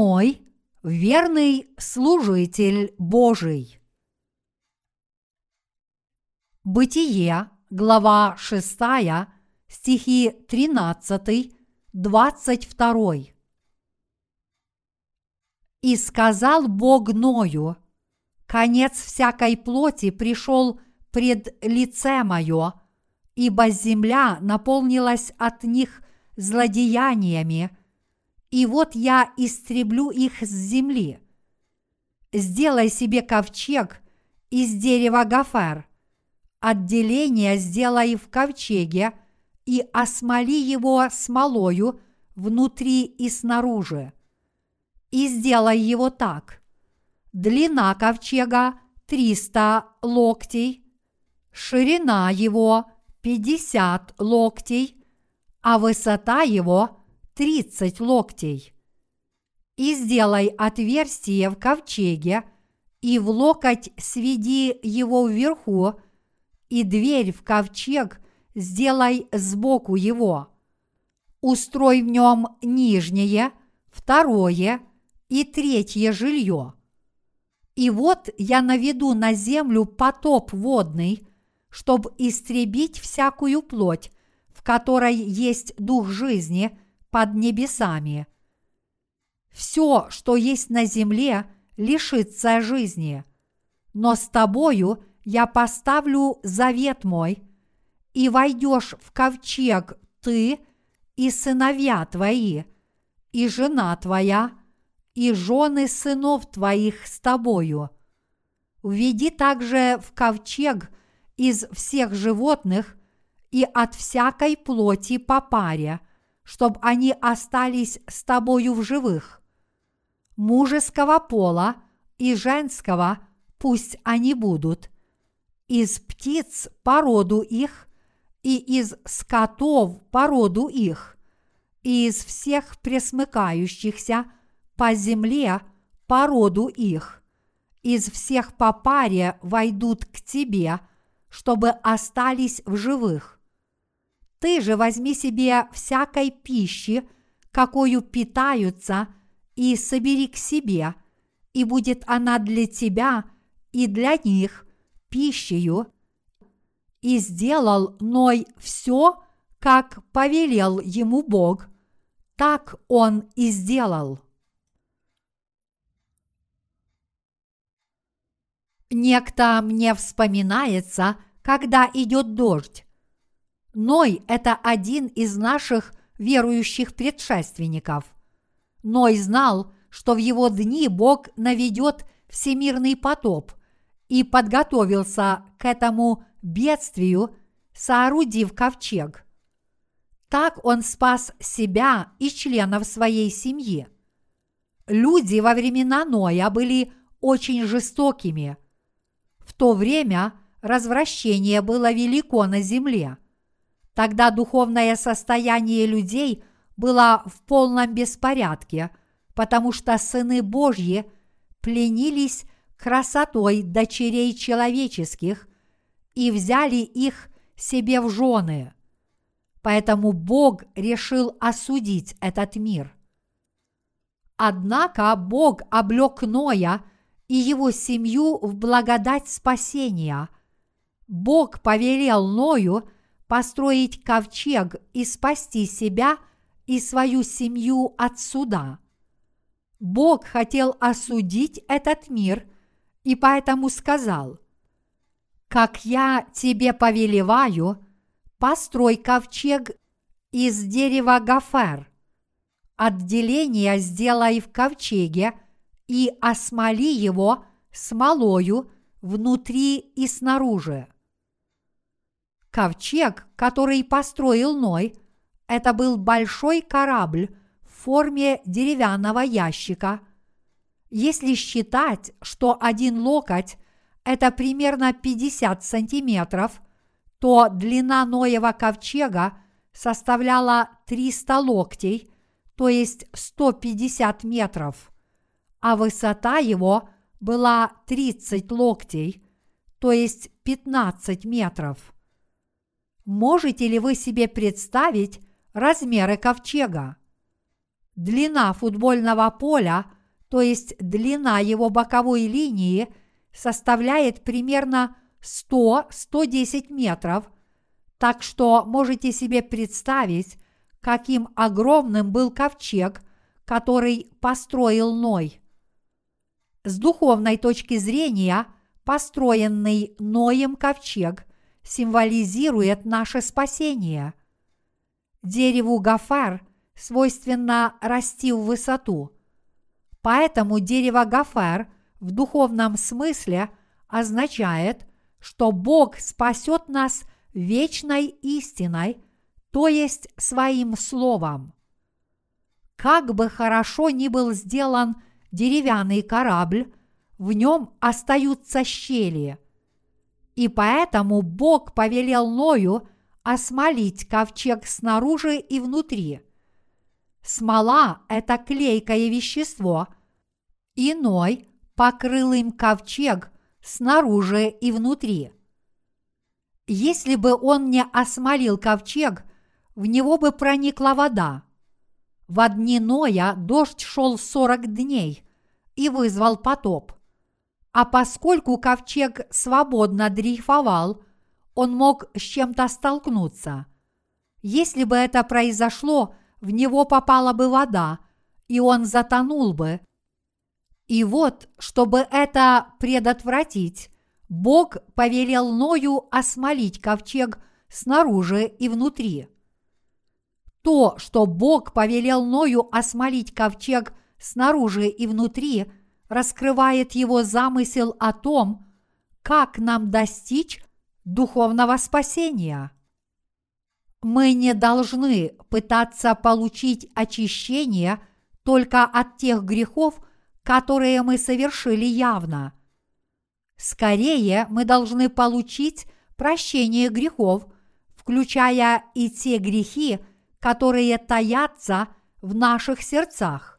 Ной – верный служитель Божий. Бытие, глава 6, стихи 13, 22. «И сказал Бог Ною, конец всякой плоти пришел пред лице мое, ибо земля наполнилась от них злодеяниями, и вот я истреблю их с земли. Сделай себе ковчег из дерева гофер, отделение сделай в ковчеге и осмоли его смолою внутри и снаружи. И сделай его так. Длина ковчега 300 локтей, ширина его 50 локтей, а высота его 30 локтей. И сделай отверстие в ковчеге, и в локоть сведи его вверху, и дверь в ковчег сделай сбоку его. Устрой в нем нижнее, второе и третье жилье. И вот я наведу на землю потоп водный, чтобы истребить всякую плоть, в которой есть дух жизни – под небесами. Все, что есть на земле, лишится жизни. Но с тобою я поставлю завет мой, и войдешь в ковчег ты и сыновья твои, и жена твоя, и жены сынов твоих с тобою. Введи также в ковчег из всех животных и от всякой плоти по паре – чтобы они остались с тобою в живых. Мужеского пола и женского пусть они будут. Из птиц породу их, и из скотов породу их, и из всех пресмыкающихся по земле породу их. Из всех по паре войдут к тебе, чтобы остались в живых ты же возьми себе всякой пищи, какую питаются, и собери к себе, и будет она для тебя и для них пищею. И сделал Ной все, как повелел ему Бог, так он и сделал. Некто мне вспоминается, когда идет дождь, Ной – это один из наших верующих предшественников. Ной знал, что в его дни Бог наведет всемирный потоп и подготовился к этому бедствию, соорудив ковчег. Так он спас себя и членов своей семьи. Люди во времена Ноя были очень жестокими. В то время развращение было велико на земле – Тогда духовное состояние людей было в полном беспорядке, потому что сыны Божьи пленились красотой дочерей человеческих и взяли их себе в жены. Поэтому Бог решил осудить этот мир. Однако Бог облек Ноя и его семью в благодать спасения. Бог повелел Ною – построить ковчег и спасти себя и свою семью от суда. Бог хотел осудить этот мир и поэтому сказал, «Как я тебе повелеваю, построй ковчег из дерева гофер, отделение сделай в ковчеге и осмоли его смолою внутри и снаружи. Ковчег, который построил Ной, это был большой корабль в форме деревянного ящика. Если считать, что один локоть – это примерно 50 сантиметров, то длина Ноева ковчега составляла 300 локтей, то есть 150 метров, а высота его была 30 локтей, то есть 15 метров. Можете ли вы себе представить размеры ковчега? длина футбольного поля, то есть длина его боковой линии, составляет примерно 100-110 метров, так что можете себе представить, каким огромным был ковчег, который построил Ной. С духовной точки зрения, построенный Ноем ковчег символизирует наше спасение. Дереву Гафар свойственно расти в высоту. Поэтому дерево Гафар в духовном смысле означает, что Бог спасет нас вечной истиной, то есть своим словом. Как бы хорошо ни был сделан деревянный корабль, в нем остаются щели. И поэтому Бог повелел Ною осмолить ковчег снаружи и внутри. Смола – это клейкое вещество. Иной покрыл им ковчег снаружи и внутри. Если бы он не осмолил ковчег, в него бы проникла вода. В дни Ноя дождь шел сорок дней и вызвал потоп. А поскольку ковчег свободно дрейфовал, он мог с чем-то столкнуться. Если бы это произошло, в него попала бы вода, и он затонул бы. И вот, чтобы это предотвратить, Бог повелел Ною осмолить ковчег снаружи и внутри. То, что Бог повелел Ною осмолить ковчег снаружи и внутри, раскрывает его замысел о том, как нам достичь духовного спасения. Мы не должны пытаться получить очищение только от тех грехов, которые мы совершили явно. Скорее мы должны получить прощение грехов, включая и те грехи, которые таятся в наших сердцах.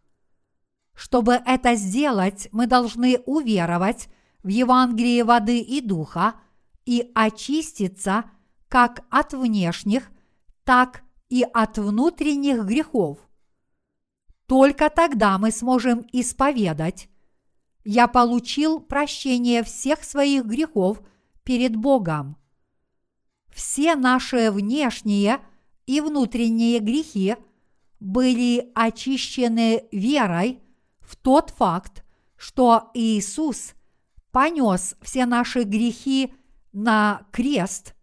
Чтобы это сделать, мы должны уверовать в Евангелие воды и духа и очиститься как от внешних, так и от внутренних грехов. Только тогда мы сможем исповедать «Я получил прощение всех своих грехов перед Богом». Все наши внешние и внутренние грехи были очищены верой в тот факт, что Иисус понес все наши грехи на крест –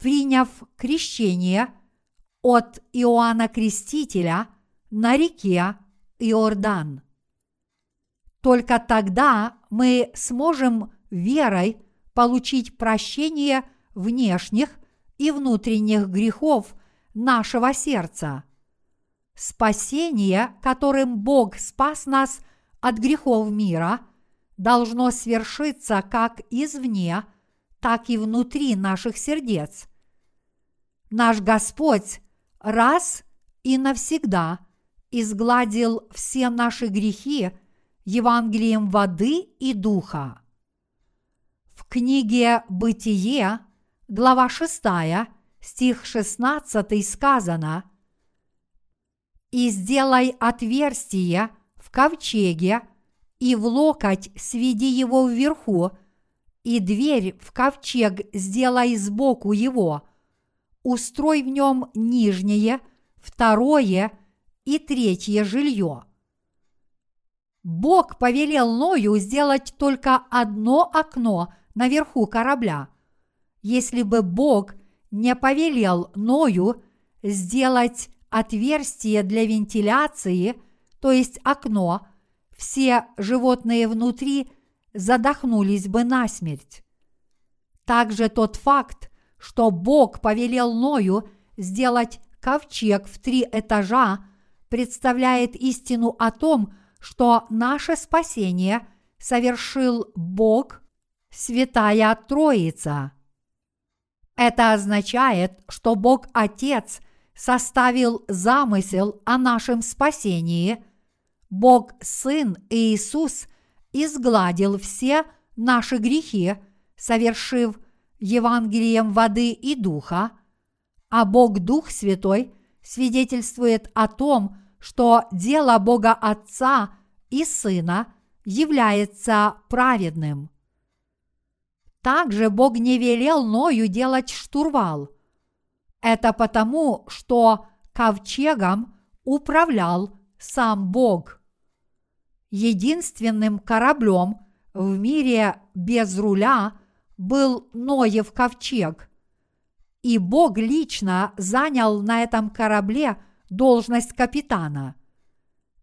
приняв крещение от Иоанна Крестителя на реке Иордан. Только тогда мы сможем верой получить прощение внешних и внутренних грехов нашего сердца. Спасение, которым Бог спас нас от грехов мира, должно свершиться как извне, так и внутри наших сердец наш Господь раз и навсегда изгладил все наши грехи Евангелием воды и духа. В книге «Бытие», глава 6, стих 16 сказано «И сделай отверстие в ковчеге, и в локоть сведи его вверху, и дверь в ковчег сделай сбоку его, устрой в нем нижнее, второе и третье жилье. Бог повелел Ною сделать только одно окно наверху корабля. Если бы Бог не повелел Ною сделать отверстие для вентиляции, то есть окно, все животные внутри задохнулись бы насмерть. Также тот факт, что Бог повелел Ною сделать ковчег в три этажа, представляет истину о том, что наше спасение совершил Бог, Святая Троица. Это означает, что Бог Отец составил замысел о нашем спасении, Бог Сын Иисус изгладил все наши грехи, совершив Евангелием воды и духа, а Бог Дух Святой свидетельствует о том, что дело Бога Отца и Сына является праведным. Также Бог не велел Ною делать штурвал. Это потому, что ковчегом управлял сам Бог. Единственным кораблем в мире без руля был Ноев ковчег. И Бог лично занял на этом корабле должность капитана.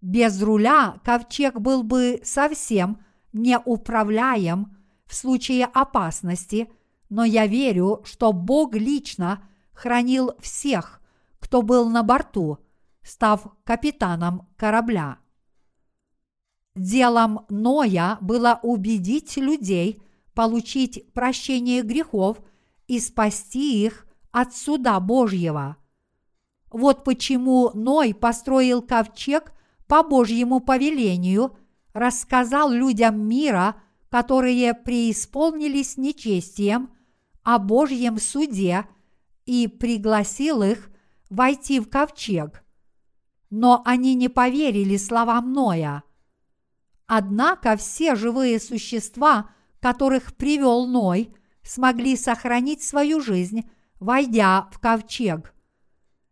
Без руля ковчег был бы совсем неуправляем в случае опасности, но я верю, что Бог лично хранил всех, кто был на борту, став капитаном корабля. Делом Ноя было убедить людей получить прощение грехов и спасти их от суда Божьего. Вот почему Ной построил ковчег по Божьему повелению, рассказал людям мира, которые преисполнились нечестием, о Божьем суде и пригласил их войти в ковчег. Но они не поверили словам Ноя. Однако все живые существа, которых привел Ной, смогли сохранить свою жизнь, войдя в ковчег.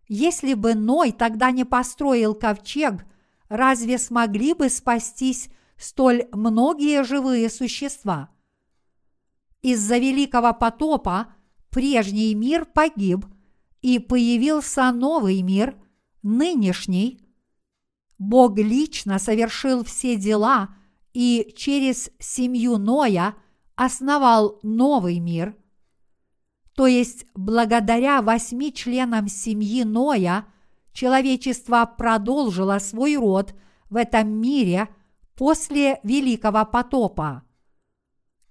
Если бы Ной тогда не построил ковчег, разве смогли бы спастись столь многие живые существа? Из-за великого потопа прежний мир погиб, и появился новый мир, нынешний. Бог лично совершил все дела и через семью Ноя основал новый мир. То есть благодаря восьми членам семьи Ноя человечество продолжило свой род в этом мире после Великого потопа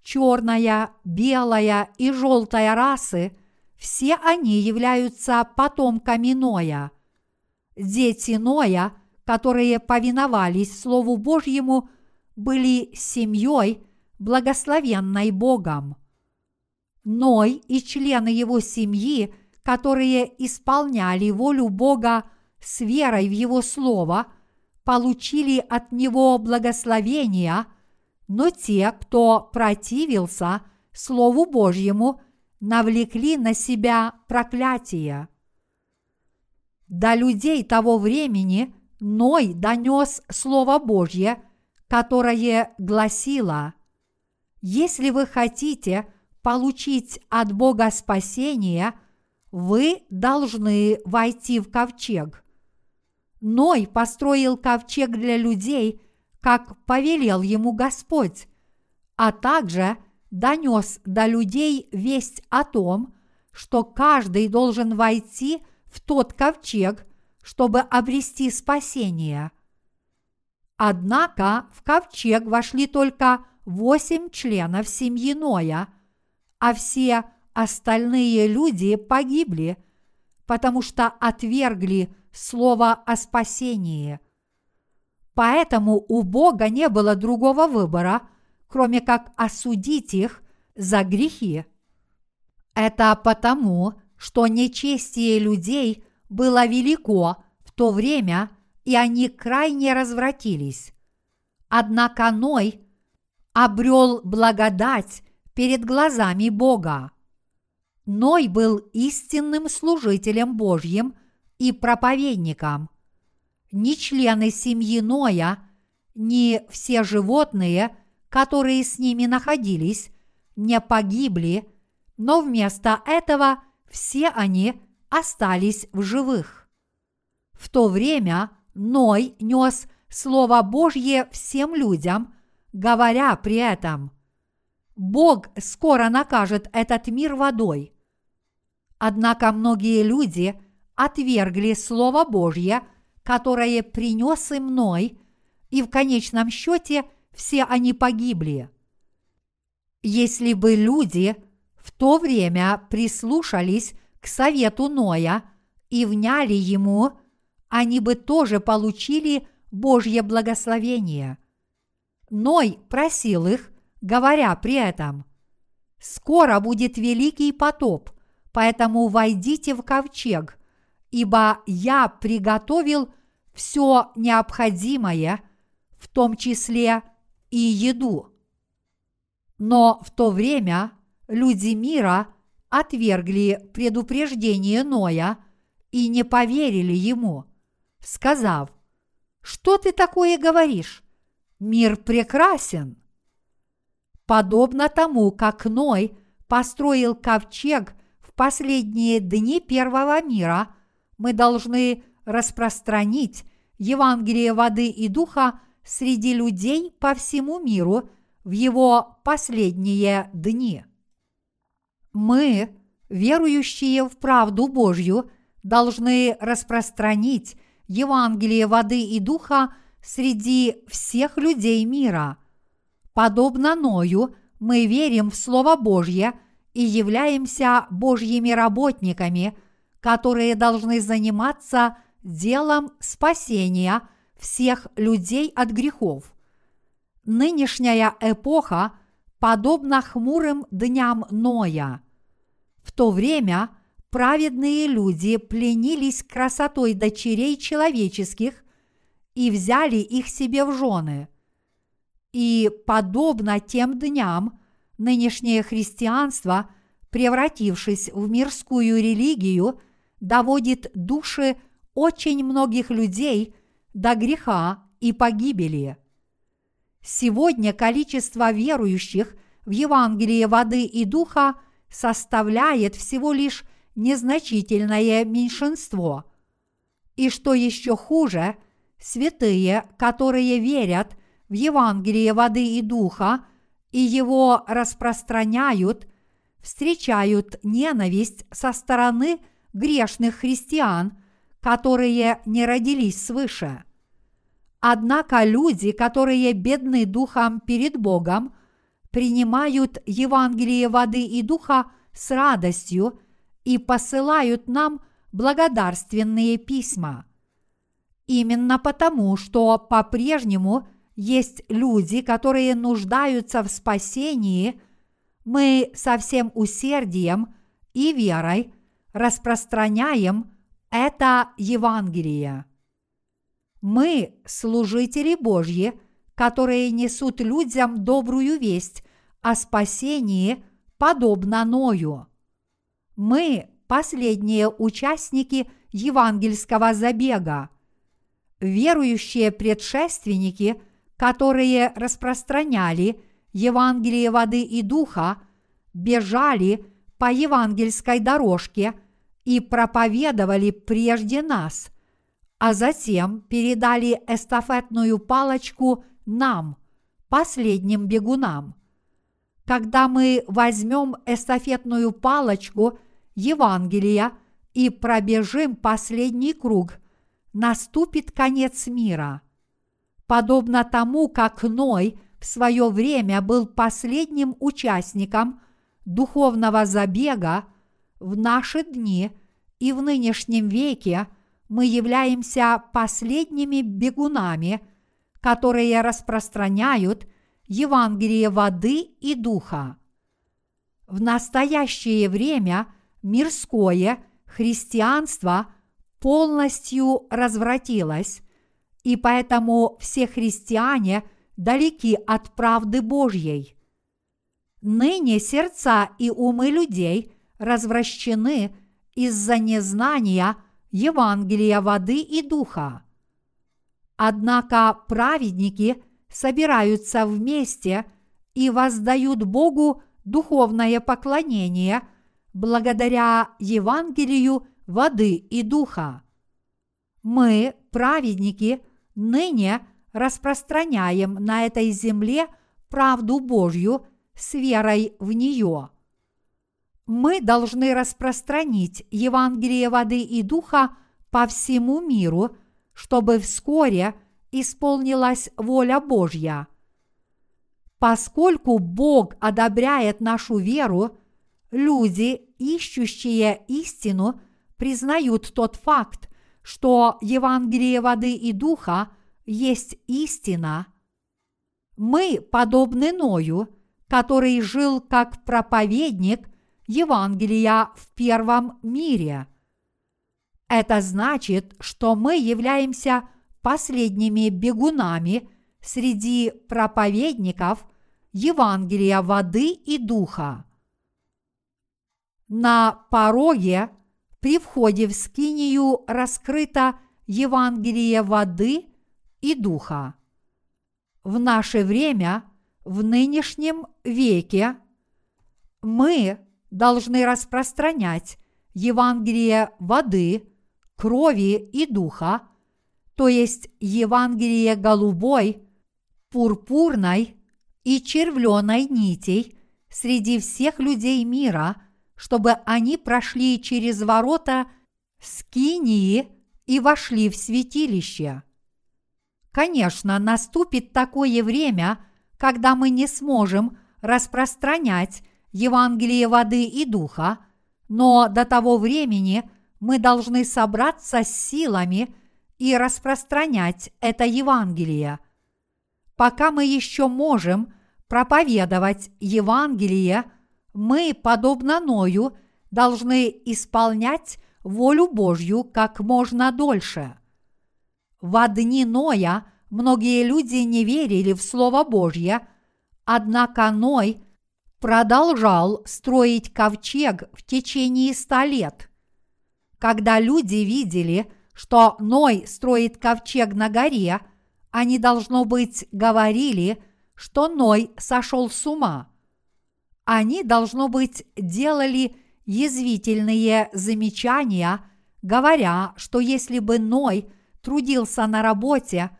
черная, белая и желтая расы, все они являются потомками Ноя. Дети Ноя, которые повиновались Слову Божьему, были семьей, благословенной Богом. Ной и члены его семьи, которые исполняли волю Бога с верой в Его Слово, получили от Него благословения – но те, кто противился Слову Божьему, навлекли на себя проклятие. До людей того времени Ной донес Слово Божье, которое гласило «Если вы хотите получить от Бога спасение, вы должны войти в ковчег». Ной построил ковчег для людей – как повелел ему Господь, а также донес до людей весть о том, что каждый должен войти в тот ковчег, чтобы обрести спасение. Однако в ковчег вошли только восемь членов семьи Ноя, а все остальные люди погибли, потому что отвергли слово о спасении. Поэтому у Бога не было другого выбора, кроме как осудить их за грехи. Это потому, что нечестие людей было велико в то время, и они крайне развратились. Однако Ной обрел благодать перед глазами Бога. Ной был истинным служителем Божьим и проповедником ни члены семьи Ноя, ни все животные, которые с ними находились, не погибли, но вместо этого все они остались в живых. В то время Ной нес Слово Божье всем людям, говоря при этом «Бог скоро накажет этот мир водой». Однако многие люди отвергли Слово Божье – которое принес и мной, и в конечном счете все они погибли. Если бы люди в то время прислушались к совету Ноя и вняли ему, они бы тоже получили Божье благословение. Ной просил их, говоря при этом, «Скоро будет великий потоп, поэтому войдите в ковчег, ибо я приготовил все необходимое, в том числе и еду. Но в то время люди мира отвергли предупреждение Ноя и не поверили ему, сказав, «Что ты такое говоришь? Мир прекрасен!» Подобно тому, как Ной построил ковчег в последние дни первого мира, мы должны распространить Евангелие воды и духа среди людей по всему миру в его последние дни. Мы, верующие в правду Божью, должны распространить Евангелие воды и духа среди всех людей мира. Подобно Ною, мы верим в Слово Божье и являемся Божьими работниками, которые должны заниматься делом спасения всех людей от грехов. Нынешняя эпоха подобна хмурым дням Ноя. В то время праведные люди пленились красотой дочерей человеческих и взяли их себе в жены. И подобно тем дням, нынешнее христианство, превратившись в мирскую религию, доводит души очень многих людей до греха и погибели. Сегодня количество верующих в Евангелие воды и духа составляет всего лишь незначительное меньшинство. И что еще хуже, святые, которые верят в Евангелие воды и духа и его распространяют, встречают ненависть со стороны грешных христиан – которые не родились свыше. Однако люди, которые бедны духом перед Богом, принимают Евангелие воды и духа с радостью и посылают нам благодарственные письма. Именно потому, что по-прежнему есть люди, которые нуждаются в спасении, мы со всем усердием и верой распространяем это Евангелие. Мы служители Божьи, которые несут людям добрую весть о спасении, подобно Ною. Мы последние участники евангельского забега. Верующие предшественники, которые распространяли Евангелие воды и духа, бежали по евангельской дорожке – и проповедовали прежде нас, а затем передали эстафетную палочку нам, последним бегунам. Когда мы возьмем эстафетную палочку Евангелия и пробежим последний круг, наступит конец мира. Подобно тому, как Ной в свое время был последним участником духовного забега, в наши дни и в нынешнем веке мы являемся последними бегунами, которые распространяют Евангелие воды и духа. В настоящее время мирское христианство полностью развратилось, и поэтому все христиане далеки от правды Божьей. Ныне сердца и умы людей развращены из-за незнания Евангелия воды и духа. Однако праведники собираются вместе и воздают Богу духовное поклонение благодаря Евангелию воды и духа. Мы, праведники, ныне распространяем на этой земле правду Божью с верой в нее мы должны распространить Евангелие воды и духа по всему миру, чтобы вскоре исполнилась воля Божья. Поскольку Бог одобряет нашу веру, люди, ищущие истину, признают тот факт, что Евангелие воды и духа есть истина. Мы подобны Ною, который жил как проповедник Евангелия в первом мире. Это значит, что мы являемся последними бегунами среди проповедников Евангелия воды и духа. На пороге при входе в скинию раскрыто Евангелие воды и духа. В наше время, в нынешнем веке, мы должны распространять Евангелие воды, крови и духа, то есть Евангелие голубой, пурпурной и червленой нитей среди всех людей мира, чтобы они прошли через ворота Скинии и вошли в святилище. Конечно, наступит такое время, когда мы не сможем распространять Евангелие воды и духа, но до того времени мы должны собраться с силами и распространять это Евангелие. Пока мы еще можем проповедовать Евангелие, мы, подобно Ною, должны исполнять волю Божью как можно дольше. В дни Ноя многие люди не верили в Слово Божье, однако Ной продолжал строить ковчег в течение ста лет. Когда люди видели, что Ной строит ковчег на горе, они, должно быть, говорили, что Ной сошел с ума. Они, должно быть, делали язвительные замечания, говоря, что если бы Ной трудился на работе,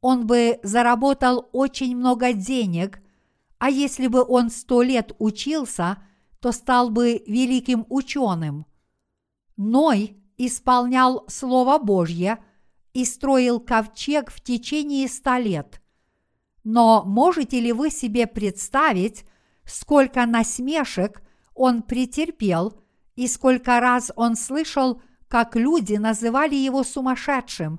он бы заработал очень много денег а если бы он сто лет учился, то стал бы великим ученым. Ной исполнял Слово Божье и строил ковчег в течение ста лет. Но можете ли вы себе представить, сколько насмешек он претерпел и сколько раз он слышал, как люди называли его сумасшедшим,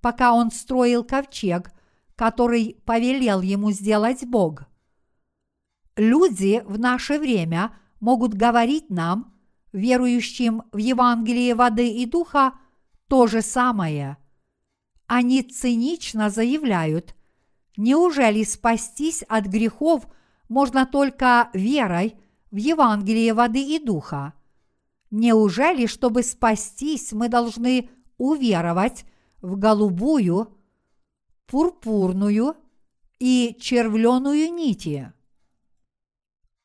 пока он строил ковчег, который повелел ему сделать Бог? Люди в наше время могут говорить нам, верующим в Евангелие воды и духа, то же самое. Они цинично заявляют, неужели спастись от грехов можно только верой в Евангелие воды и духа? Неужели, чтобы спастись, мы должны уверовать в голубую, пурпурную и червленую нити?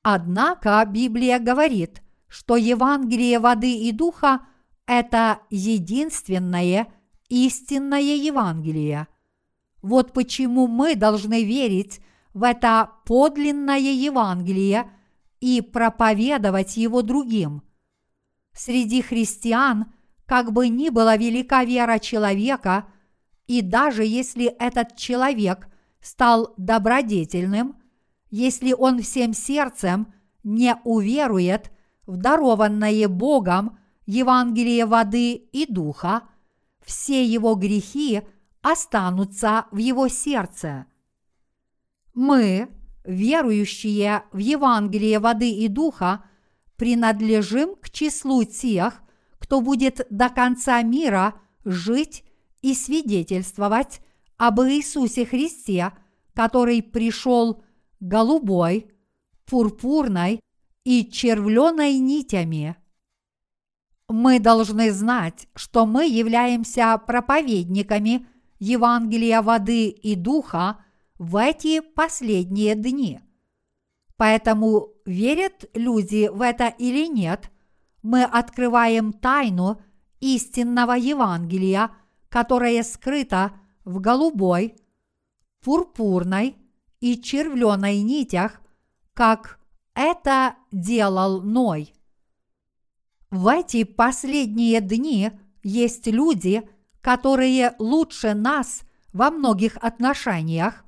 Однако Библия говорит, что Евангелие воды и духа – это единственное истинное Евангелие. Вот почему мы должны верить в это подлинное Евангелие и проповедовать его другим. Среди христиан, как бы ни была велика вера человека, и даже если этот человек стал добродетельным – если он всем сердцем не уверует в дарованное Богом Евангелие воды и духа, все его грехи останутся в его сердце. Мы, верующие в Евангелие воды и духа, принадлежим к числу тех, кто будет до конца мира жить и свидетельствовать об Иисусе Христе, который пришел голубой, пурпурной и червленой нитями. Мы должны знать, что мы являемся проповедниками Евангелия воды и духа в эти последние дни. Поэтому верят люди в это или нет, мы открываем тайну истинного Евангелия, которое скрыто в голубой, пурпурной и червленой нитях, как это делал Ной. В эти последние дни есть люди, которые лучше нас во многих отношениях,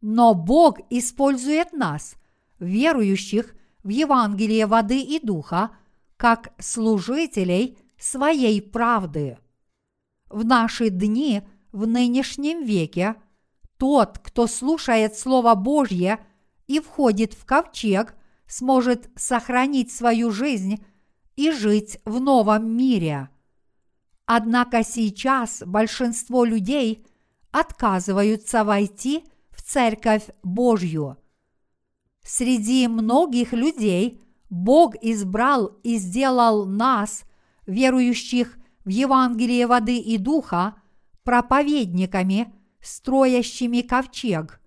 но Бог использует нас, верующих в Евангелие воды и духа, как служителей своей правды. В наши дни, в нынешнем веке – тот, кто слушает Слово Божье и входит в ковчег, сможет сохранить свою жизнь и жить в новом мире. Однако сейчас большинство людей отказываются войти в Церковь Божью. Среди многих людей Бог избрал и сделал нас, верующих в Евангелие воды и духа, проповедниками, строящими ковчег.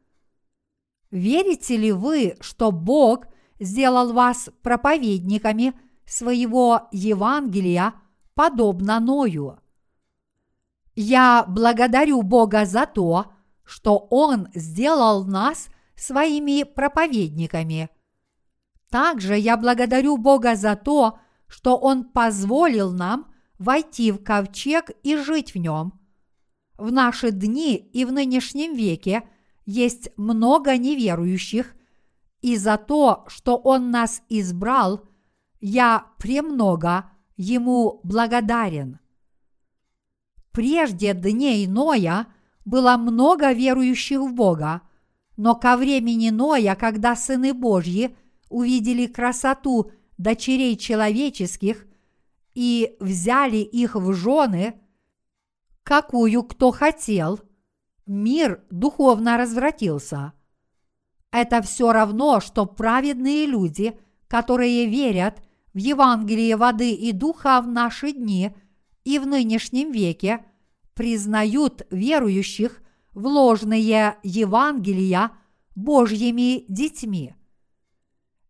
Верите ли вы, что Бог сделал вас проповедниками своего Евангелия, подобно Ною? Я благодарю Бога за то, что Он сделал нас своими проповедниками. Также я благодарю Бога за то, что Он позволил нам войти в ковчег и жить в нем. В наши дни и в нынешнем веке есть много неверующих, и за то, что Он нас избрал, я премного Ему благодарен. Прежде дней Ноя было много верующих в Бога, но ко времени Ноя, когда сыны Божьи увидели красоту дочерей человеческих и взяли их в жены, какую кто хотел, мир духовно развратился. Это все равно, что праведные люди, которые верят в Евангелие воды и духа в наши дни – и в нынешнем веке признают верующих в ложные Евангелия Божьими детьми.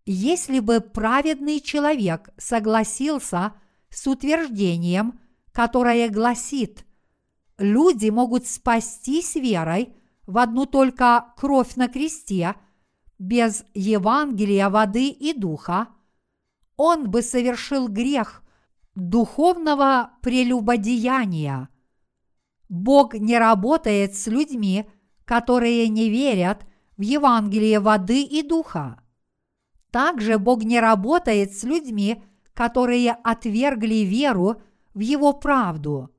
Если бы праведный человек согласился с утверждением, которое гласит «люди могут спастись верой в одну только кровь на кресте, без Евангелия воды и духа», он бы совершил грех духовного прелюбодеяния. Бог не работает с людьми, которые не верят в Евангелие воды и духа. Также Бог не работает с людьми, которые отвергли веру в Его правду.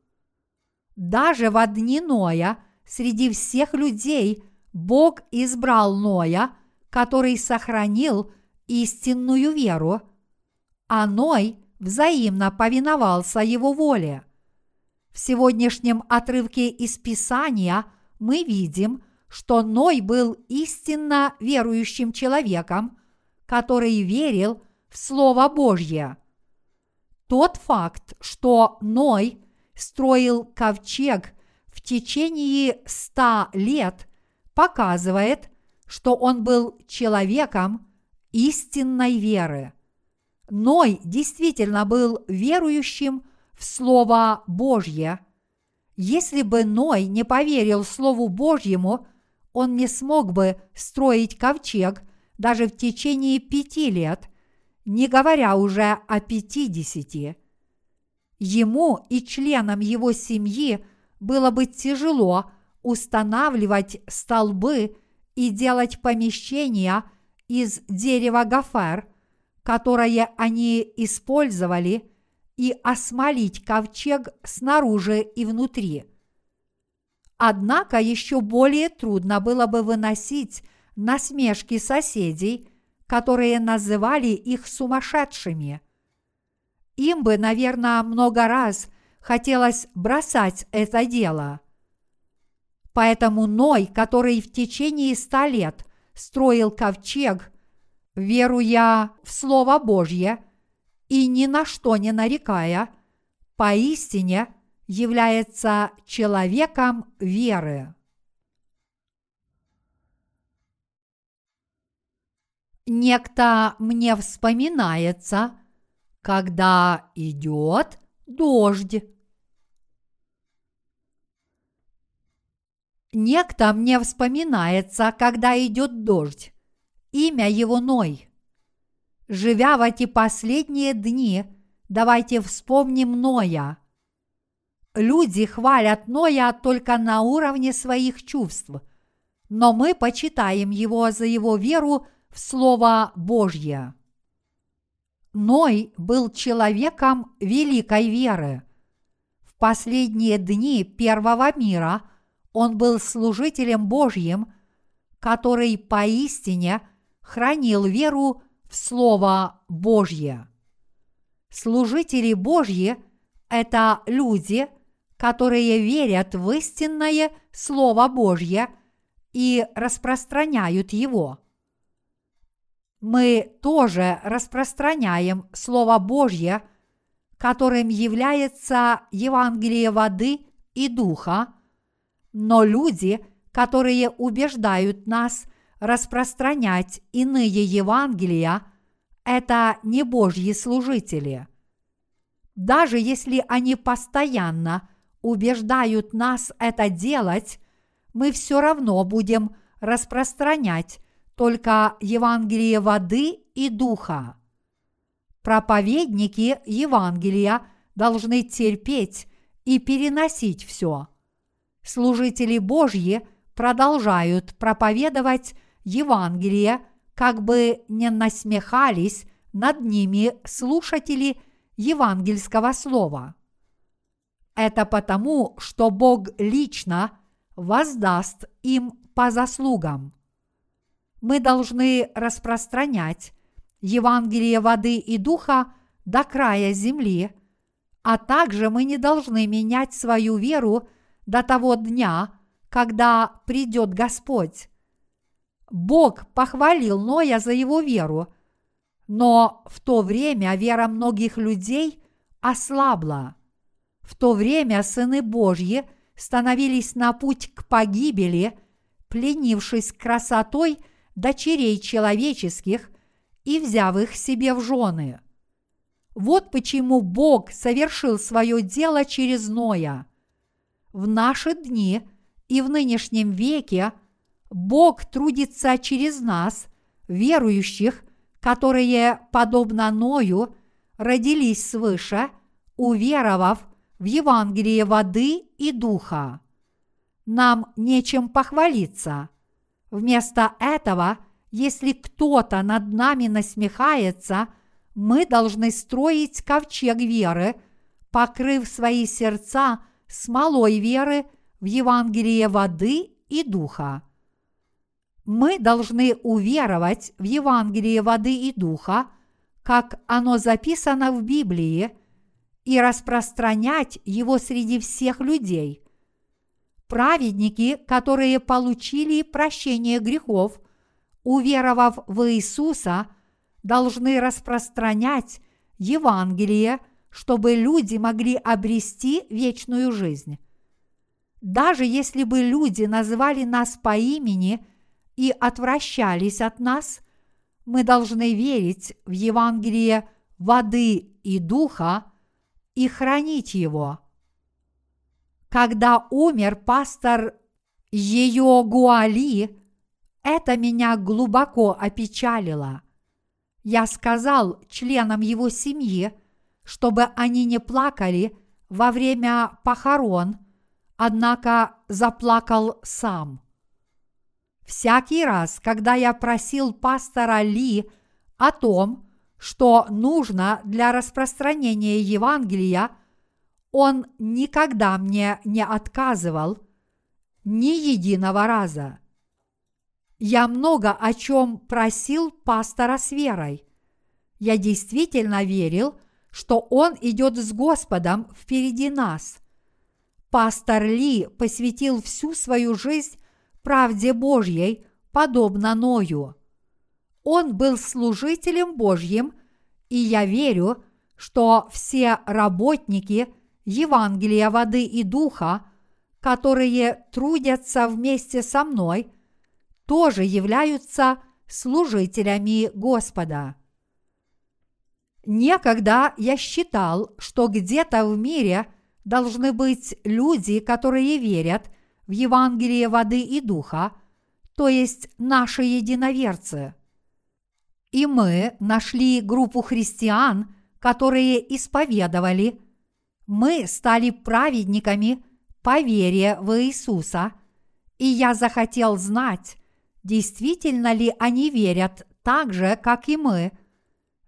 Даже в дни Ноя среди всех людей Бог избрал Ноя, который сохранил истинную веру, а Ной взаимно повиновался его воле. В сегодняшнем отрывке из Писания мы видим, что Ной был истинно верующим человеком, который верил в Слово Божье. Тот факт, что Ной строил ковчег в течение ста лет, показывает, что он был человеком истинной веры. Ной действительно был верующим в Слово Божье. Если бы Ной не поверил Слову Божьему, он не смог бы строить ковчег даже в течение пяти лет, не говоря уже о пятидесяти. Ему и членам его семьи было бы тяжело устанавливать столбы и делать помещения из дерева гофер – которое они использовали, и осмолить ковчег снаружи и внутри. Однако еще более трудно было бы выносить насмешки соседей, которые называли их сумасшедшими. Им бы, наверное, много раз хотелось бросать это дело. Поэтому Ной, который в течение ста лет строил ковчег веруя в Слово Божье и ни на что не нарекая, поистине является человеком веры. Некто мне вспоминается, когда идет дождь. Некто мне вспоминается, когда идет дождь имя его Ной. Живя в эти последние дни, давайте вспомним Ноя. Люди хвалят Ноя только на уровне своих чувств, но мы почитаем его за его веру в Слово Божье. Ной был человеком великой веры. В последние дни первого мира он был служителем Божьим, который поистине – хранил веру в Слово Божье. Служители Божьи – это люди, которые верят в истинное Слово Божье и распространяют его. Мы тоже распространяем Слово Божье, которым является Евангелие воды и духа, но люди, которые убеждают нас распространять иные Евангелия, это не Божьи служители. Даже если они постоянно убеждают нас это делать, мы все равно будем распространять только Евангелие воды и духа. Проповедники Евангелия должны терпеть и переносить все. Служители Божьи продолжают проповедовать Евангелие, как бы не насмехались над ними слушатели евангельского слова. Это потому, что Бог лично воздаст им по заслугам. Мы должны распространять Евангелие воды и духа до края земли, а также мы не должны менять свою веру до того дня, когда придет Господь. Бог похвалил Ноя за его веру, но в то время вера многих людей ослабла. В то время сыны Божьи становились на путь к погибели, пленившись красотой дочерей человеческих и взяв их себе в жены. Вот почему Бог совершил свое дело через Ноя. В наши дни и в нынешнем веке Бог трудится через нас, верующих, которые, подобно Ною, родились свыше, уверовав в Евангелие воды и духа. Нам нечем похвалиться. Вместо этого, если кто-то над нами насмехается, мы должны строить ковчег веры, покрыв свои сердца смолой веры в Евангелие воды и духа. Мы должны уверовать в Евангелие воды и духа, как оно записано в Библии, и распространять его среди всех людей. Праведники, которые получили прощение грехов, уверовав в Иисуса, должны распространять Евангелие, чтобы люди могли обрести вечную жизнь. Даже если бы люди называли нас по имени и отвращались от нас, мы должны верить в Евангелие воды и духа и хранить его. Когда умер пастор ее Гуали, это меня глубоко опечалило. Я сказал членам его семьи, чтобы они не плакали во время похорон – однако заплакал сам. Всякий раз, когда я просил пастора Ли о том, что нужно для распространения Евангелия, он никогда мне не отказывал ни единого раза. Я много о чем просил пастора с верой. Я действительно верил, что он идет с Господом впереди нас – Пастор Ли посвятил всю свою жизнь правде Божьей, подобно Ною. Он был служителем Божьим, и я верю, что все работники Евангелия воды и духа, которые трудятся вместе со мной, тоже являются служителями Господа. Некогда я считал, что где-то в мире должны быть люди, которые верят в Евангелие воды и духа, то есть наши единоверцы. И мы нашли группу христиан, которые исповедовали, мы стали праведниками по вере в Иисуса, и я захотел знать, действительно ли они верят так же, как и мы,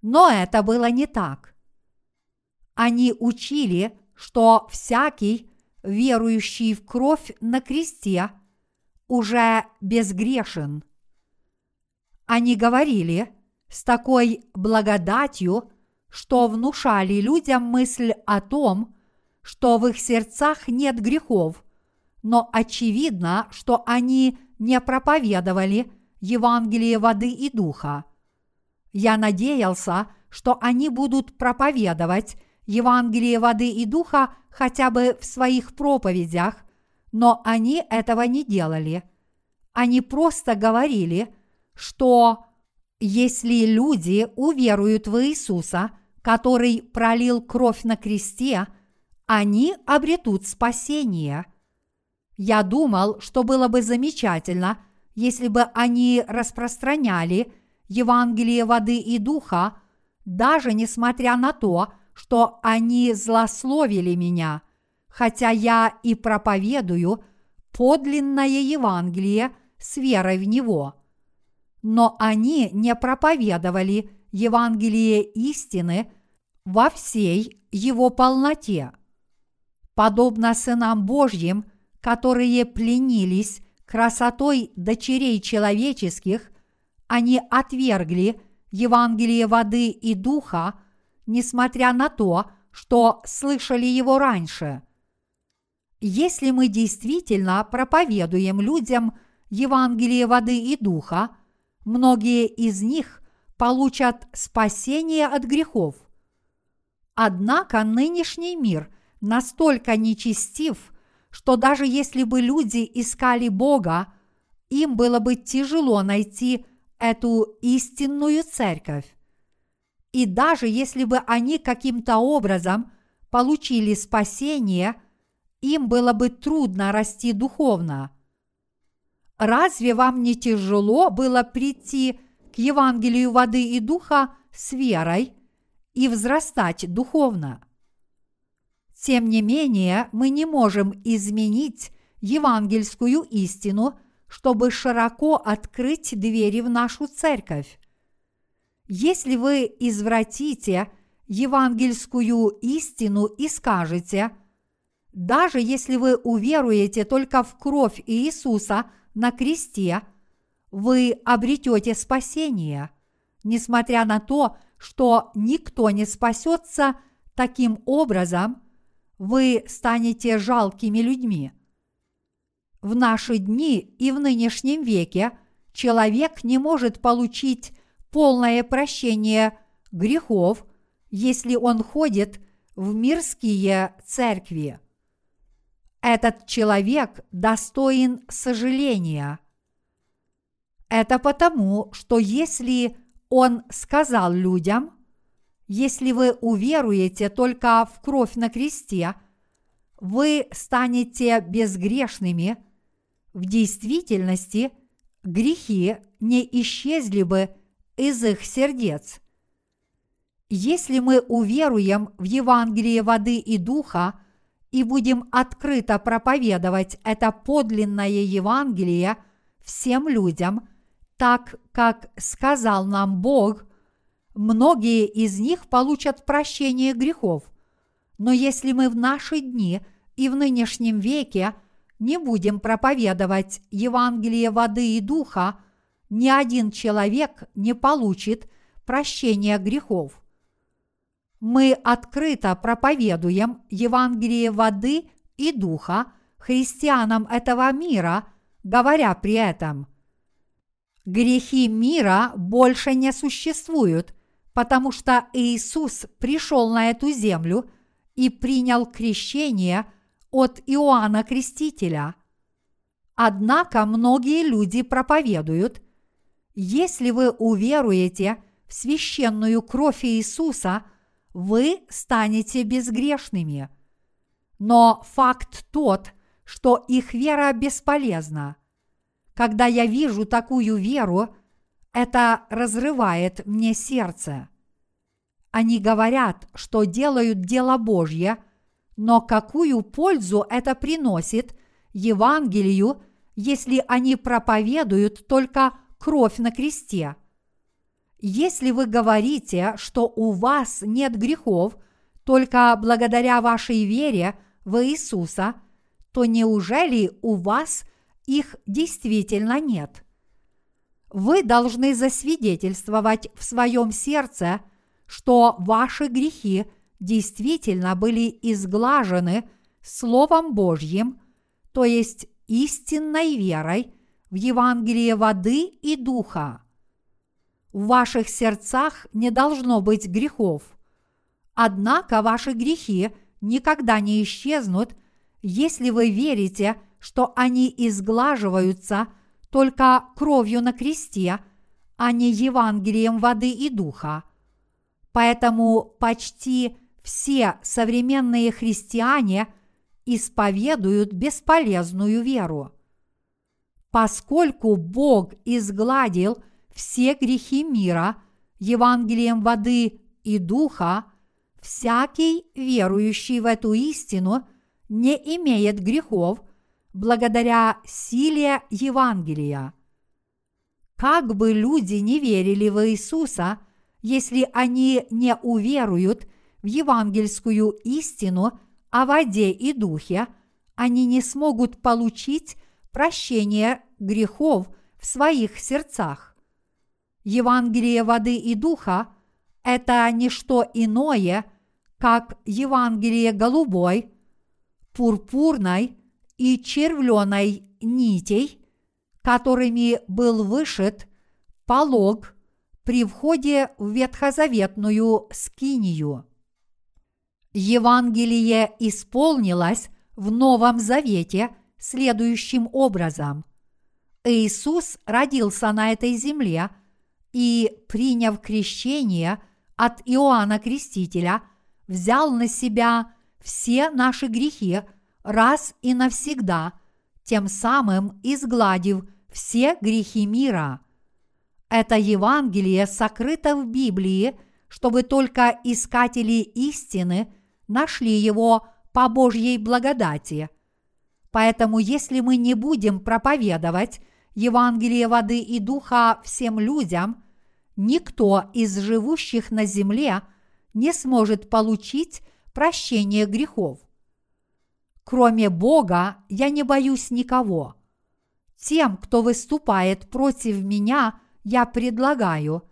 но это было не так. Они учили, что всякий, верующий в кровь на кресте, уже безгрешен. Они говорили с такой благодатью, что внушали людям мысль о том, что в их сердцах нет грехов, но очевидно, что они не проповедовали Евангелие воды и духа. Я надеялся, что они будут проповедовать Евангелие воды и духа хотя бы в своих проповедях, но они этого не делали. Они просто говорили, что если люди уверуют в Иисуса, который пролил кровь на кресте, они обретут спасение. Я думал, что было бы замечательно, если бы они распространяли Евангелие воды и духа, даже несмотря на то, что они злословили меня, хотя я и проповедую подлинное Евангелие с верой в него. Но они не проповедовали Евангелие истины во всей его полноте. Подобно сынам Божьим, которые пленились красотой дочерей человеческих, они отвергли Евангелие воды и духа – несмотря на то, что слышали его раньше. Если мы действительно проповедуем людям Евангелие воды и духа, многие из них получат спасение от грехов. Однако нынешний мир настолько нечестив, что даже если бы люди искали Бога, им было бы тяжело найти эту истинную церковь. И даже если бы они каким-то образом получили спасение, им было бы трудно расти духовно. Разве вам не тяжело было прийти к Евангелию воды и духа с верой и взрастать духовно? Тем не менее, мы не можем изменить евангельскую истину, чтобы широко открыть двери в нашу церковь. Если вы извратите евангельскую истину и скажете, даже если вы уверуете только в кровь Иисуса на кресте, вы обретете спасение, несмотря на то, что никто не спасется таким образом, вы станете жалкими людьми. В наши дни и в нынешнем веке человек не может получить полное прощение грехов, если он ходит в мирские церкви. Этот человек достоин сожаления. Это потому, что если он сказал людям, если вы уверуете только в кровь на кресте, вы станете безгрешными, в действительности грехи не исчезли бы из их сердец. Если мы уверуем в Евангелие воды и духа и будем открыто проповедовать это подлинное Евангелие всем людям, так как сказал нам Бог, многие из них получат прощение грехов. Но если мы в наши дни и в нынешнем веке не будем проповедовать Евангелие воды и духа, ни один человек не получит прощения грехов. Мы открыто проповедуем Евангелие воды и духа христианам этого мира, говоря при этом Грехи мира больше не существуют, потому что Иисус пришел на эту землю и принял крещение от Иоанна Крестителя. Однако многие люди проповедуют, если вы уверуете в священную кровь Иисуса, вы станете безгрешными. Но факт тот, что их вера бесполезна. Когда я вижу такую веру, это разрывает мне сердце. Они говорят, что делают дело Божье, но какую пользу это приносит Евангелию, если они проповедуют только кровь на кресте. Если вы говорите, что у вас нет грехов только благодаря вашей вере в Иисуса, то неужели у вас их действительно нет? Вы должны засвидетельствовать в своем сердце, что ваши грехи действительно были изглажены Словом Божьим, то есть истинной верой в Евангелие воды и духа. В ваших сердцах не должно быть грехов. Однако ваши грехи никогда не исчезнут, если вы верите, что они изглаживаются только кровью на кресте, а не Евангелием воды и духа. Поэтому почти все современные христиане исповедуют бесполезную веру. Поскольку Бог изгладил все грехи мира Евангелием воды и духа, всякий верующий в эту истину не имеет грехов благодаря силе Евангелия. Как бы люди не верили в Иисуса, если они не уверуют в евангельскую истину о воде и духе, они не смогут получить прощение грехов в своих сердцах. Евангелие воды и духа – это не что иное, как Евангелие голубой, пурпурной и червленой нитей, которыми был вышит полог при входе в ветхозаветную скинию. Евангелие исполнилось в Новом Завете следующим образом. Иисус родился на этой земле и, приняв крещение от Иоанна Крестителя, взял на себя все наши грехи раз и навсегда, тем самым изгладив все грехи мира – это Евангелие сокрыто в Библии, чтобы только искатели истины нашли его по Божьей благодати. Поэтому если мы не будем проповедовать Евангелие воды и духа всем людям, никто из живущих на земле не сможет получить прощение грехов. Кроме Бога я не боюсь никого. Тем, кто выступает против меня – я предлагаю,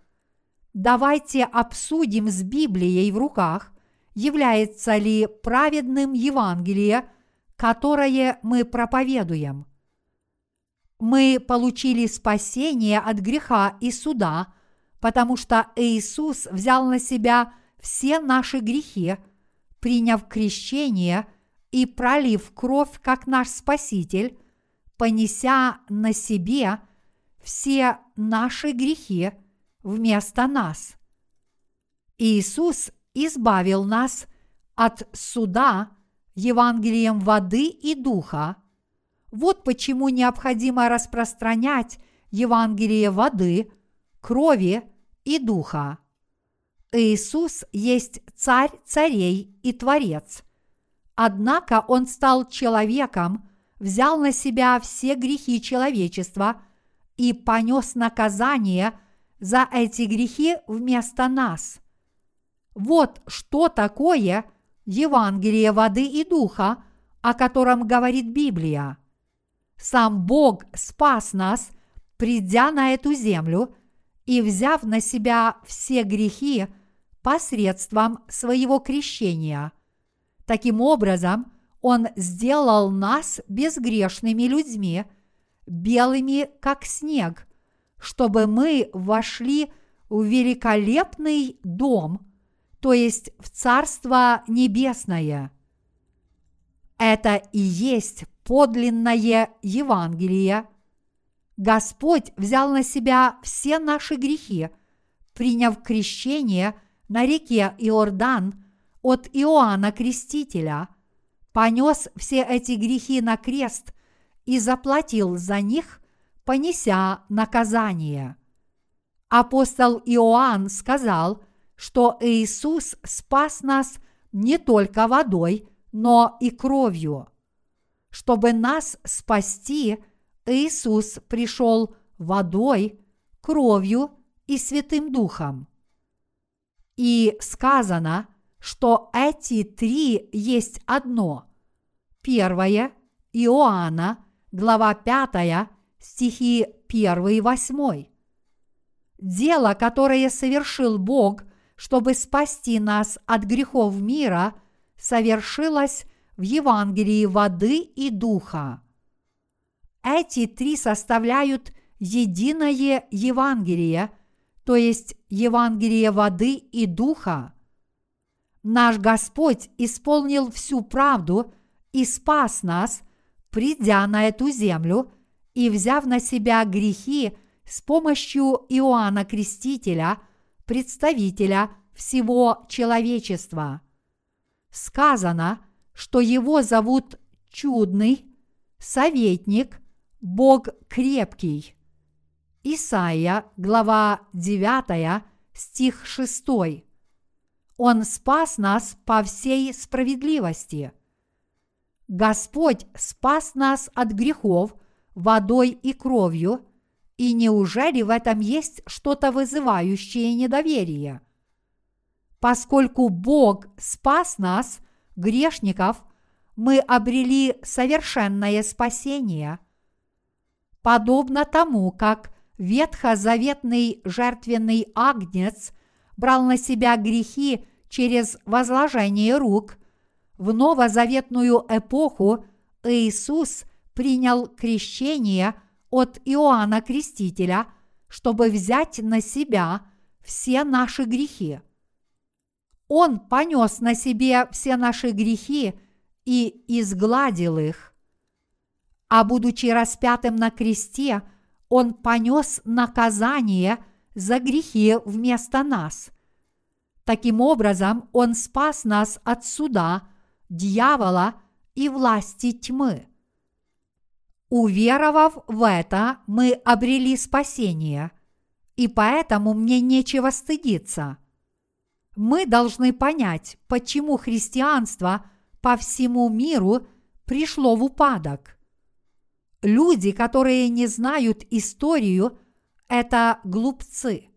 давайте обсудим с Библией в руках, является ли праведным Евангелие, которое мы проповедуем. Мы получили спасение от греха и суда, потому что Иисус взял на себя все наши грехи, приняв крещение и пролив кровь как наш Спаситель, понеся на себе – все наши грехи вместо нас. Иисус избавил нас от суда Евангелием воды и духа. Вот почему необходимо распространять Евангелие воды, крови и духа. Иисус есть царь царей и творец. Однако Он стал человеком, взял на себя все грехи человечества – и понес наказание за эти грехи вместо нас. Вот что такое Евангелие воды и духа, о котором говорит Библия. Сам Бог спас нас, придя на эту землю и взяв на себя все грехи посредством своего крещения. Таким образом, Он сделал нас безгрешными людьми – белыми, как снег, чтобы мы вошли в великолепный дом, то есть в Царство Небесное. Это и есть подлинное Евангелие. Господь взял на себя все наши грехи, приняв крещение на реке Иордан от Иоанна Крестителя, понес все эти грехи на крест и заплатил за них, понеся наказание. Апостол Иоанн сказал, что Иисус спас нас не только водой, но и кровью. Чтобы нас спасти, Иисус пришел водой, кровью и Святым Духом. И сказано, что эти три есть одно. Первое – Иоанна, глава 5, стихи 1 и 8. Дело, которое совершил Бог чтобы спасти нас от грехов мира, совершилась в Евангелии воды и духа. Эти три составляют единое Евангелие, то есть Евангелие воды и духа. Наш Господь исполнил всю правду и спас нас, придя на эту землю и взяв на себя грехи с помощью Иоанна Крестителя, представителя всего человечества. Сказано, что его зовут чудный, советник, Бог крепкий. Исайя, глава 9, стих 6. Он спас нас по всей справедливости. Господь спас нас от грехов водой и кровью, и неужели в этом есть что-то вызывающее недоверие? Поскольку Бог спас нас, грешников, мы обрели совершенное спасение. Подобно тому, как ветхозаветный жертвенный агнец – брал на себя грехи через возложение рук, в новозаветную эпоху Иисус принял крещение от Иоанна Крестителя, чтобы взять на себя все наши грехи. Он понес на себе все наши грехи и изгладил их. А будучи распятым на кресте, Он понес наказание – за грехи вместо нас. Таким образом, Он спас нас от суда, дьявола и власти тьмы. Уверовав в это, мы обрели спасение, и поэтому мне нечего стыдиться. Мы должны понять, почему христианство по всему миру пришло в упадок. Люди, которые не знают историю – это глупцы.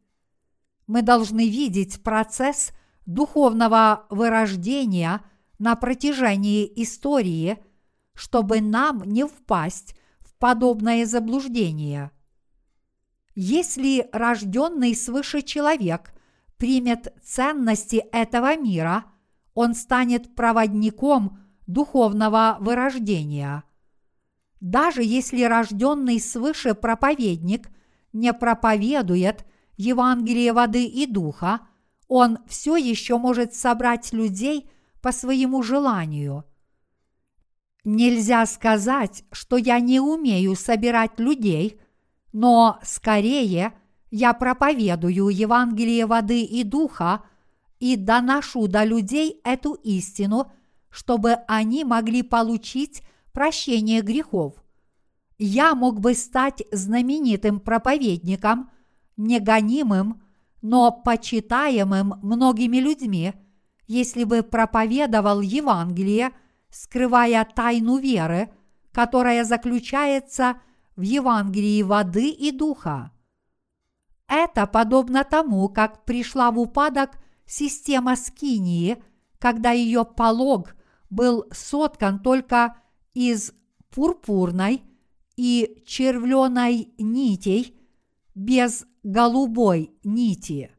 Мы должны видеть процесс духовного вырождения на протяжении истории, чтобы нам не впасть в подобное заблуждение. Если рожденный свыше человек примет ценности этого мира, он станет проводником духовного вырождения. Даже если рожденный свыше проповедник не проповедует Евангелие воды и духа, он все еще может собрать людей по своему желанию. Нельзя сказать, что я не умею собирать людей, но скорее я проповедую Евангелие воды и духа и доношу до людей эту истину, чтобы они могли получить прощение грехов – я мог бы стать знаменитым проповедником, негонимым, но почитаемым многими людьми, если бы проповедовал Евангелие, скрывая тайну веры, которая заключается в Евангелии воды и духа. Это подобно тому, как пришла в упадок система Скинии, когда ее полог был соткан только из пурпурной – и червленой нитей без голубой нити.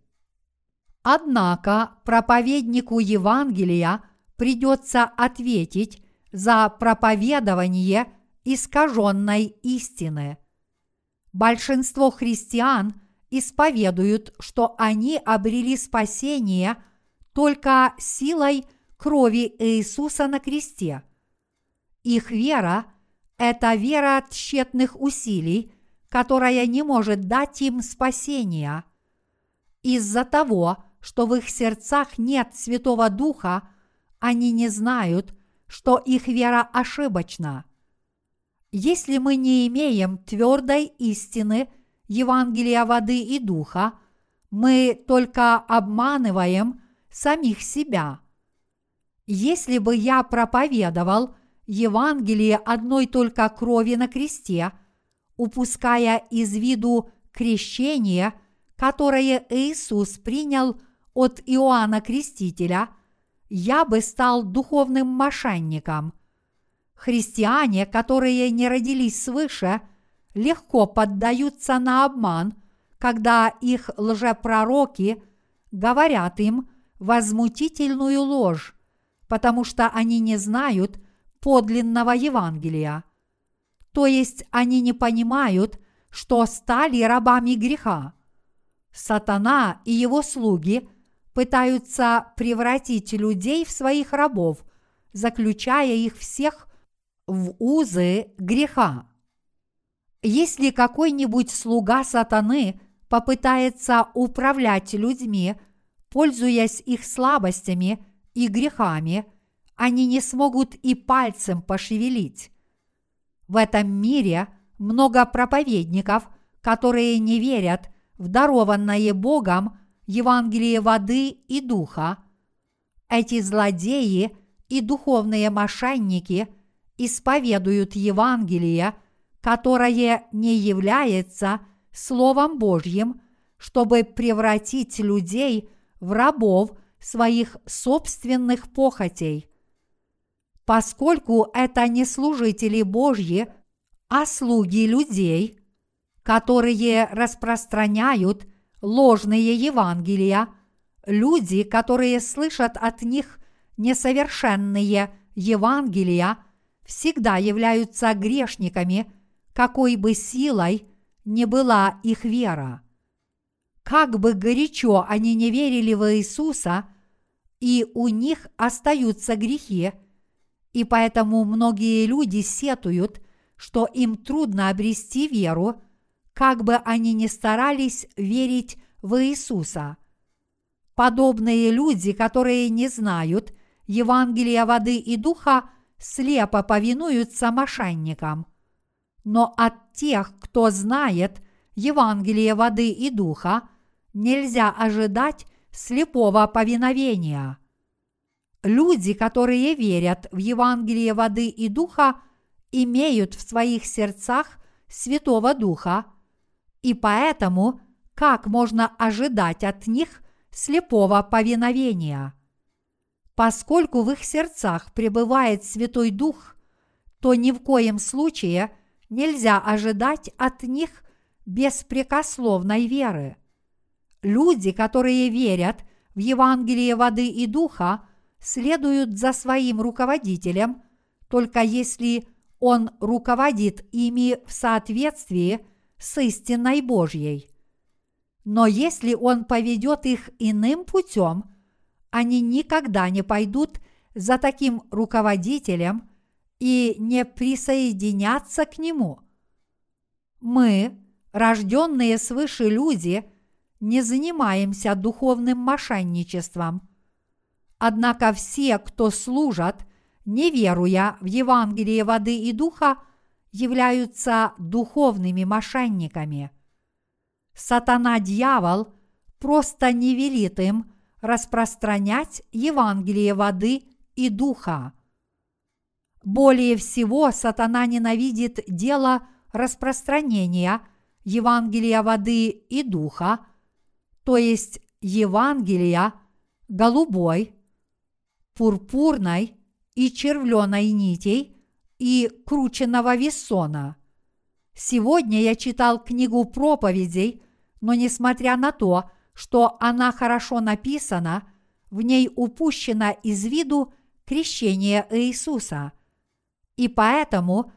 Однако проповеднику Евангелия придется ответить за проповедование искаженной истины. Большинство христиан исповедуют, что они обрели спасение только силой крови Иисуса на кресте. Их вера – это вера тщетных усилий, которая не может дать им спасения. Из-за того, что в их сердцах нет Святого Духа, они не знают, что их вера ошибочна. Если мы не имеем твердой истины Евангелия воды и духа, мы только обманываем самих себя. Если бы я проповедовал Евангелие одной только крови на кресте, упуская из виду крещение, которое Иисус принял от Иоанна Крестителя, я бы стал духовным мошенником. Христиане, которые не родились свыше, легко поддаются на обман, когда их лжепророки говорят им возмутительную ложь, потому что они не знают подлинного Евангелия. То есть они не понимают, что стали рабами греха. Сатана и его слуги пытаются превратить людей в своих рабов, заключая их всех в узы греха. Если какой-нибудь слуга сатаны попытается управлять людьми, пользуясь их слабостями и грехами, они не смогут и пальцем пошевелить. В этом мире много проповедников, которые не верят в дарованное Богом Евангелие воды и духа. Эти злодеи и духовные мошенники исповедуют Евангелие, которое не является Словом Божьим, чтобы превратить людей в рабов своих собственных похотей. Поскольку это не служители Божьи, а слуги людей, которые распространяют ложные Евангелия, люди, которые слышат от них несовершенные Евангелия, всегда являются грешниками, какой бы силой не была их вера. Как бы горячо они не верили в Иисуса, и у них остаются грехи, и поэтому многие люди сетуют, что им трудно обрести веру, как бы они ни старались верить в Иисуса. Подобные люди, которые не знают Евангелия воды и духа, слепо повинуются мошенникам. Но от тех, кто знает Евангелие воды и духа, нельзя ожидать слепого повиновения. Люди, которые верят в Евангелие воды и духа, имеют в своих сердцах Святого Духа, и поэтому как можно ожидать от них слепого повиновения? Поскольку в их сердцах пребывает Святой Дух, то ни в коем случае нельзя ожидать от них беспрекословной веры. Люди, которые верят в Евангелие воды и духа, следуют за своим руководителем, только если он руководит ими в соответствии с истинной Божьей. Но если он поведет их иным путем, они никогда не пойдут за таким руководителем и не присоединятся к нему. Мы, рожденные свыше люди – не занимаемся духовным мошенничеством. Однако все, кто служат, не веруя в Евангелие воды и духа, являются духовными мошенниками. Сатана-дьявол просто не велит им распространять Евангелие воды и духа. Более всего сатана ненавидит дело распространения Евангелия воды и духа – то есть Евангелия голубой, пурпурной и червленой нитей и крученного весона. Сегодня я читал книгу проповедей, но несмотря на то, что она хорошо написана, в ней упущено из виду крещение Иисуса. И поэтому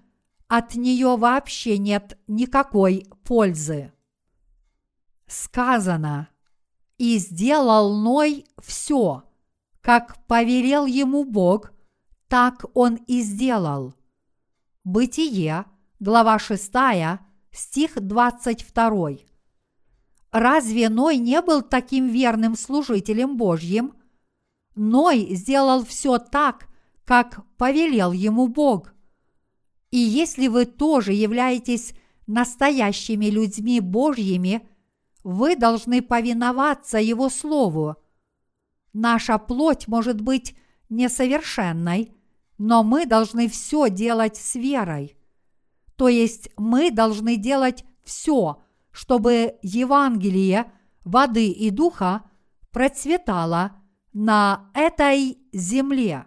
от нее вообще нет никакой пользы. Сказано – и сделал Ной все, как повелел ему Бог, так он и сделал. Бытие, глава 6, стих 22. Разве Ной не был таким верным служителем Божьим? Ной сделал все так, как повелел ему Бог. И если вы тоже являетесь настоящими людьми Божьими – вы должны повиноваться Его Слову. Наша плоть может быть несовершенной, но мы должны все делать с верой. То есть мы должны делать все, чтобы Евангелие воды и духа процветало на этой земле.